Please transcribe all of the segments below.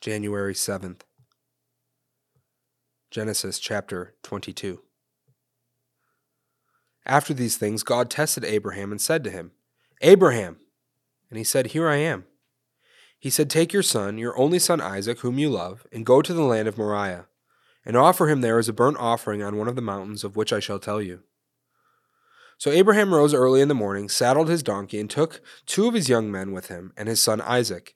January 7th. Genesis chapter 22. After these things, God tested Abraham and said to him, Abraham! And he said, Here I am. He said, Take your son, your only son Isaac, whom you love, and go to the land of Moriah, and offer him there as a burnt offering on one of the mountains of which I shall tell you. So Abraham rose early in the morning, saddled his donkey, and took two of his young men with him, and his son Isaac.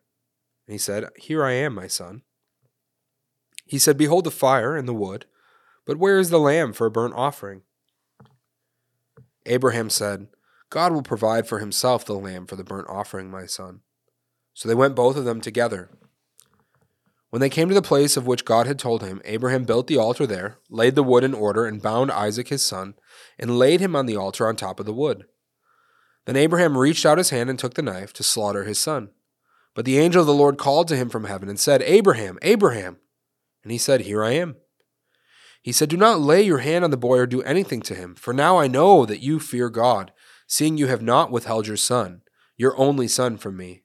And he said, Here I am, my son. He said, Behold the fire and the wood, but where is the lamb for a burnt offering? Abraham said, God will provide for himself the lamb for the burnt offering, my son. So they went both of them together. When they came to the place of which God had told him, Abraham built the altar there, laid the wood in order, and bound Isaac his son, and laid him on the altar on top of the wood. Then Abraham reached out his hand and took the knife to slaughter his son. But the angel of the Lord called to him from heaven and said, Abraham, Abraham. And he said, Here I am. He said, Do not lay your hand on the boy or do anything to him, for now I know that you fear God, seeing you have not withheld your son, your only son, from me.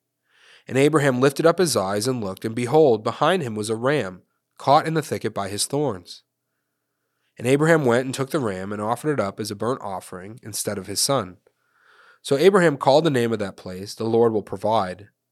And Abraham lifted up his eyes and looked, and behold, behind him was a ram, caught in the thicket by his thorns. And Abraham went and took the ram and offered it up as a burnt offering instead of his son. So Abraham called the name of that place, The Lord will provide,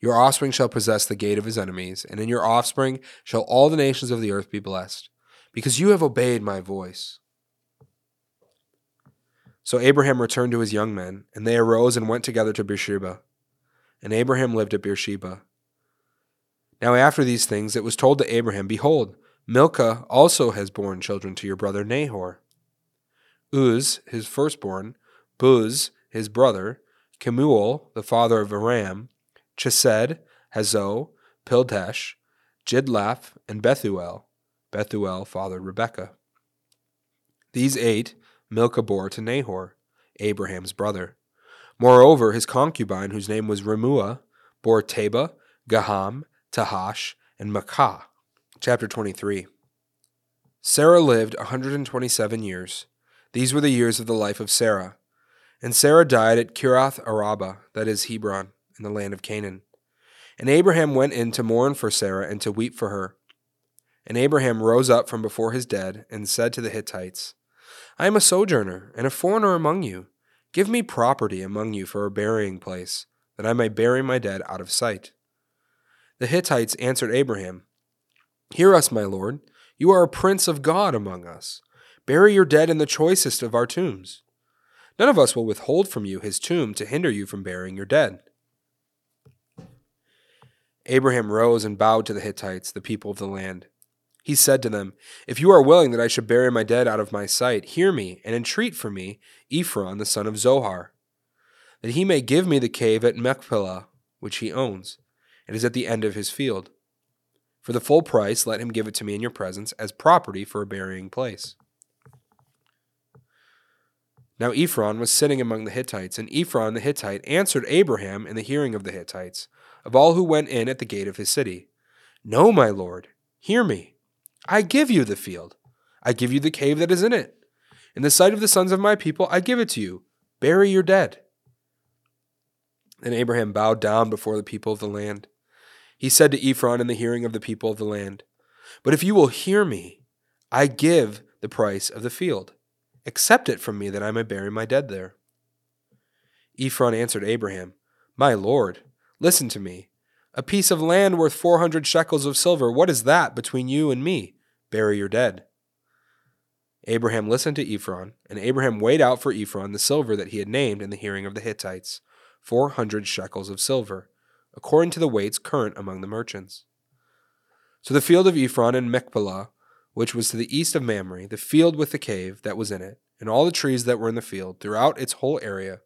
your offspring shall possess the gate of his enemies, and in your offspring shall all the nations of the earth be blessed, because you have obeyed my voice. So Abraham returned to his young men, and they arose and went together to Beersheba. And Abraham lived at Beersheba. Now after these things it was told to Abraham, Behold, Milcah also has borne children to your brother Nahor. Uz, his firstborn, Buz, his brother, Kemuel, the father of Aram, Chesed, Hazo, Pildash, Jidlaph, and Bethuel. Bethuel fathered Rebekah. These eight Milcah bore to Nahor, Abraham's brother. Moreover, his concubine, whose name was Reumah, bore Tebah, Gaham, Tahash, and Maacah. Chapter 23 Sarah lived a 127 years. These were the years of the life of Sarah. And Sarah died at Kiriath-arba, that is Hebron, in the land of Canaan. And Abraham went in to mourn for Sarah and to weep for her. And Abraham rose up from before his dead and said to the Hittites, I am a sojourner and a foreigner among you. Give me property among you for a burying place, that I may bury my dead out of sight. The Hittites answered Abraham, Hear us, my lord. You are a prince of God among us. Bury your dead in the choicest of our tombs. None of us will withhold from you his tomb to hinder you from burying your dead. Abraham rose and bowed to the Hittites, the people of the land. He said to them, If you are willing that I should bury my dead out of my sight, hear me and entreat for me Ephron the son of Zohar, that he may give me the cave at Machpelah, which he owns. It is at the end of his field. For the full price, let him give it to me in your presence as property for a burying place. Now Ephron was sitting among the Hittites, and Ephron the Hittite answered Abraham in the hearing of the Hittites, of all who went in at the gate of his city, No, my lord, hear me. I give you the field. I give you the cave that is in it. In the sight of the sons of my people, I give it to you. Bury your dead. Then Abraham bowed down before the people of the land. He said to Ephron in the hearing of the people of the land, But if you will hear me, I give the price of the field. Accept it from me that I may bury my dead there. Ephron answered Abraham, My lord, listen to me. A piece of land worth four hundred shekels of silver, what is that between you and me? Bury your dead. Abraham listened to Ephron, and Abraham weighed out for Ephron the silver that he had named in the hearing of the Hittites, four hundred shekels of silver, according to the weights current among the merchants. So the field of Ephron and Machpelah, which was to the east of Mamre, the field with the cave that was in it, and all the trees that were in the field throughout its whole area,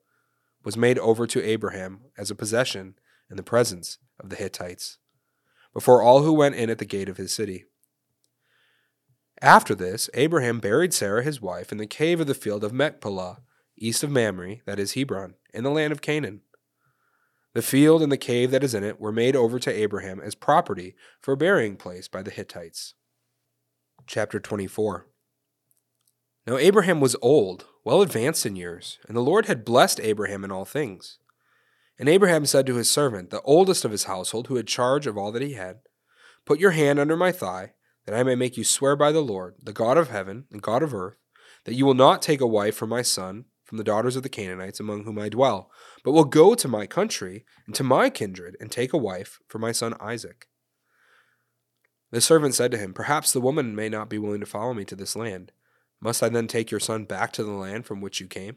was made over to Abraham as a possession in the presence of the Hittites, before all who went in at the gate of his city. After this, Abraham buried Sarah his wife in the cave of the field of Machpelah, east of Mamre, that is Hebron, in the land of Canaan. The field and the cave that is in it were made over to Abraham as property for a burying place by the Hittites. Chapter 24 Now Abraham was old, well advanced in years, and the Lord had blessed Abraham in all things. And Abraham said to his servant, the oldest of his household, who had charge of all that he had, Put your hand under my thigh that I may make you swear by the Lord, the God of heaven and God of earth, that you will not take a wife for my son from the daughters of the Canaanites among whom I dwell, but will go to my country and to my kindred and take a wife for my son Isaac. The servant said to him, Perhaps the woman may not be willing to follow me to this land. Must I then take your son back to the land from which you came?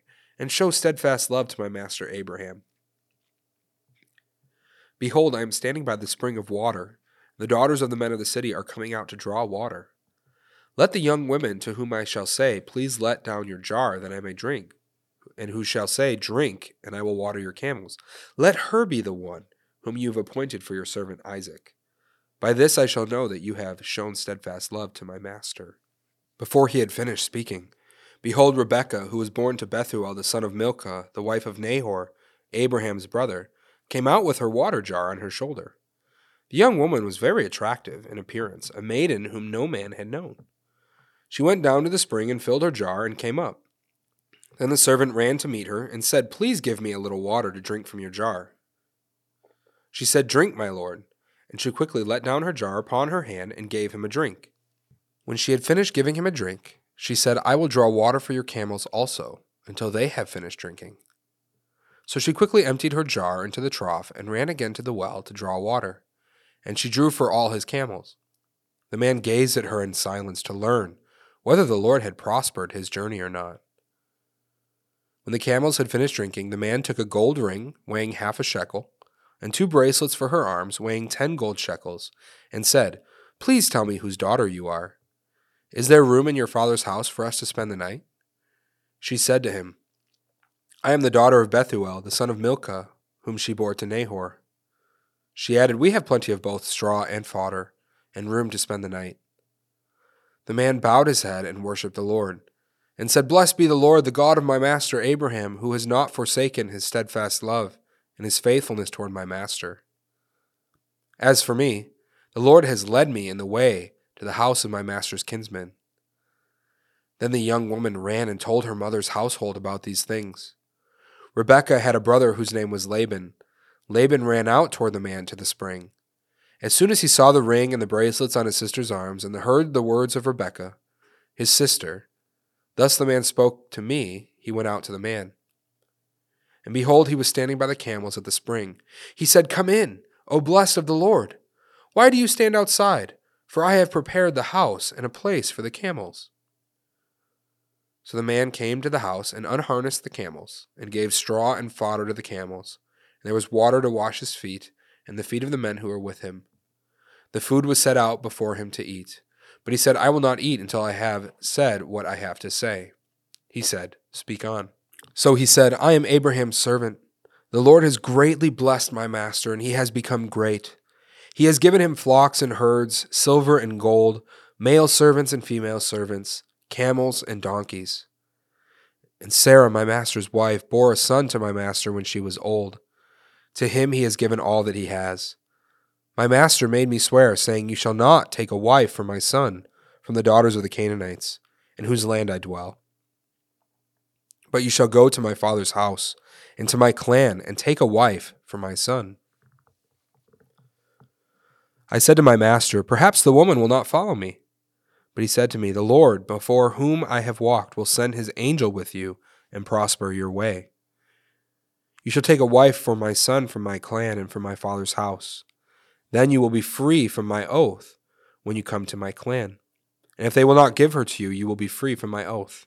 and show steadfast love to my master Abraham. Behold, I am standing by the spring of water the daughters of the men of the city are coming out to draw water. Let the young women to whom I shall say, Please let down your jar that I may drink, and who shall say, Drink, and I will water your camels, let her be the one whom you have appointed for your servant Isaac. By this I shall know that you have shown steadfast love to my master. Before he had finished speaking, behold, Rebekah, who was born to Bethuel the son of Milcah, the wife of Nahor, Abraham's brother, came out with her water jar on her shoulder. The young woman was very attractive in appearance, a maiden whom no man had known. She went down to the spring and filled her jar and came up. Then the servant ran to meet her and said, Please give me a little water to drink from your jar. She said, Drink, my lord. And she quickly let down her jar upon her hand and gave him a drink. When she had finished giving him a drink, she said, I will draw water for your camels also, until they have finished drinking. So she quickly emptied her jar into the trough and ran again to the well to draw water and she drew for all his camels. The man gazed at her in silence to learn whether the Lord had prospered his journey or not. When the camels had finished drinking, the man took a gold ring weighing half a shekel, and two bracelets for her arms weighing ten gold shekels, and said, Please tell me whose daughter you are. Is there room in your father's house for us to spend the night? She said to him, I am the daughter of Bethuel, the son of Milcah, whom she bore to Nahor. She added, We have plenty of both straw and fodder, and room to spend the night. The man bowed his head and worshipped the Lord, and said, Blessed be the Lord, the God of my master Abraham, who has not forsaken his steadfast love and his faithfulness toward my master. As for me, the Lord has led me in the way to the house of my master's kinsman. Then the young woman ran and told her mother's household about these things. Rebekah had a brother whose name was Laban Laban ran out toward the man to the spring. As soon as he saw the ring and the bracelets on his sister's arms, and heard the words of Rebekah, his sister, thus the man spoke to me, he went out to the man. And behold, he was standing by the camels at the spring. He said, Come in, O blessed of the Lord. Why do you stand outside? For I have prepared the house and a place for the camels. So the man came to the house and unharnessed the camels, and gave straw and fodder to the camels and there was water to wash his feet and the feet of the men who were with him. The food was set out before him to eat. But he said, I will not eat until I have said what I have to say. He said, Speak on. So he said, I am Abraham's servant. The Lord has greatly blessed my master, and he has become great. He has given him flocks and herds, silver and gold, male servants and female servants, camels and donkeys. And Sarah, my master's wife, bore a son to my master when she was old. To him he has given all that he has. My master made me swear, saying, You shall not take a wife for my son from the daughters of the Canaanites, in whose land I dwell. But you shall go to my father's house and to my clan and take a wife for my son. I said to my master, Perhaps the woman will not follow me. But he said to me, The Lord, before whom I have walked, will send his angel with you and prosper your way. You shall take a wife for my son from my clan and from my father's house. Then you will be free from my oath when you come to my clan. And if they will not give her to you, you will be free from my oath.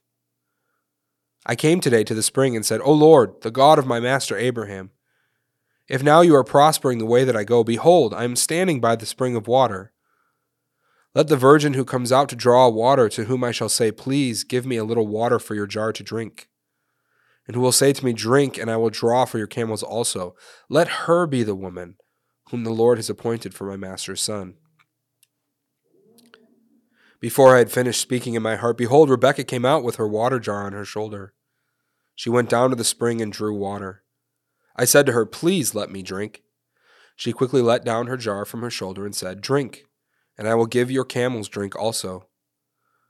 I came today to the spring and said, O Lord, the God of my master Abraham, if now you are prospering the way that I go, behold, I am standing by the spring of water. Let the virgin who comes out to draw water, to whom I shall say, Please give me a little water for your jar to drink, and who will say to me, Drink, and I will draw for your camels also, let her be the woman whom the Lord has appointed for my master's son. Before I had finished speaking in my heart, behold, Rebekah came out with her water jar on her shoulder. She went down to the spring and drew water. I said to her, Please let me drink. She quickly let down her jar from her shoulder and said, Drink, and I will give your camels drink also.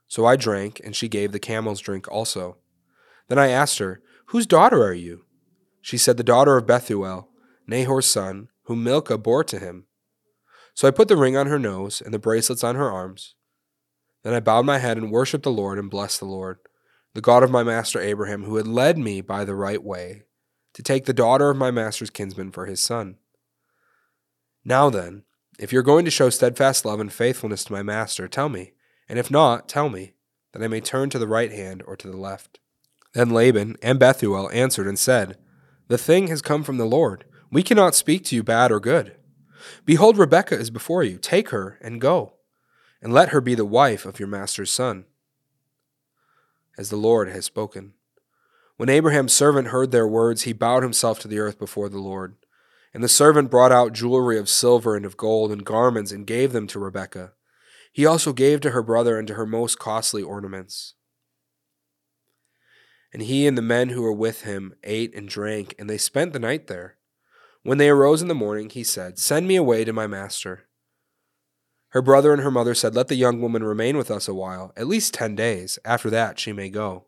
So I drank, and she gave the camels drink also. Then I asked her, Whose daughter are you? She said, The daughter of Bethuel, Nahor's son, whom Milcah bore to him. So I put the ring on her nose and the bracelets on her arms. Then I bowed my head and worshipped the Lord and blessed the Lord, the God of my master Abraham, who had led me by the right way to take the daughter of my master's kinsman for his son. Now then, if you're going to show steadfast love and faithfulness to my master, tell me, and if not, tell me, that I may turn to the right hand or to the left. Then Laban and Bethuel answered and said, The thing has come from the Lord. We cannot speak to you bad or good. Behold, Rebekah is before you. Take her and go, and let her be the wife of your master's son. As the Lord has spoken. When Abraham's servant heard their words, he bowed himself to the earth before the Lord. And the servant brought out jewelry of silver and of gold and garments and gave them to Rebekah. He also gave to her brother and to her most costly ornaments. And he and the men who were with him ate and drank, and they spent the night there. When they arose in the morning, he said, Send me away to my master. Her brother and her mother said, Let the young woman remain with us a while, at least ten days. After that, she may go.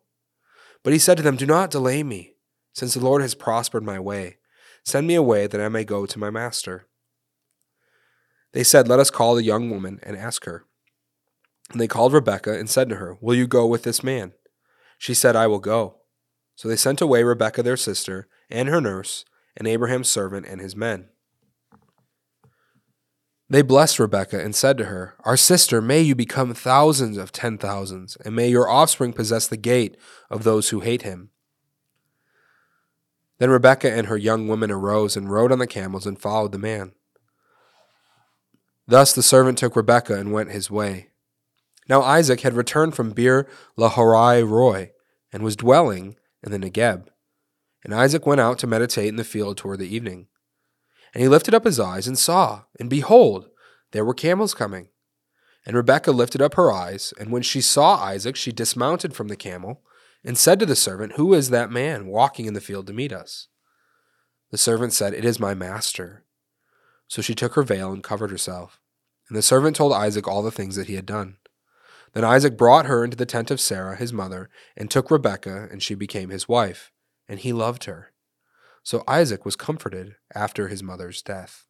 But he said to them, Do not delay me, since the Lord has prospered my way. Send me away that I may go to my master. They said, Let us call the young woman and ask her. And they called Rebekah and said to her, Will you go with this man? She said, I will go. So they sent away Rebekah their sister, and her nurse, and Abraham's servant and his men. They blessed Rebekah and said to her, Our sister, may you become thousands of ten thousands, and may your offspring possess the gate of those who hate him. Then Rebekah and her young women arose and rode on the camels and followed the man. Thus the servant took Rebekah and went his way. Now Isaac had returned from Beer Lahai Roi and was dwelling in the Negeb. And Isaac went out to meditate in the field toward the evening. And he lifted up his eyes and saw, and behold, there were camels coming. And Rebekah lifted up her eyes, and when she saw Isaac, she dismounted from the camel, and said to the servant, Who is that man walking in the field to meet us? The servant said, It is my master. So she took her veil and covered herself. And the servant told Isaac all the things that he had done. Then Isaac brought her into the tent of Sarah, his mother, and took Rebekah, and she became his wife, and he loved her. So Isaac was comforted after his mother's death.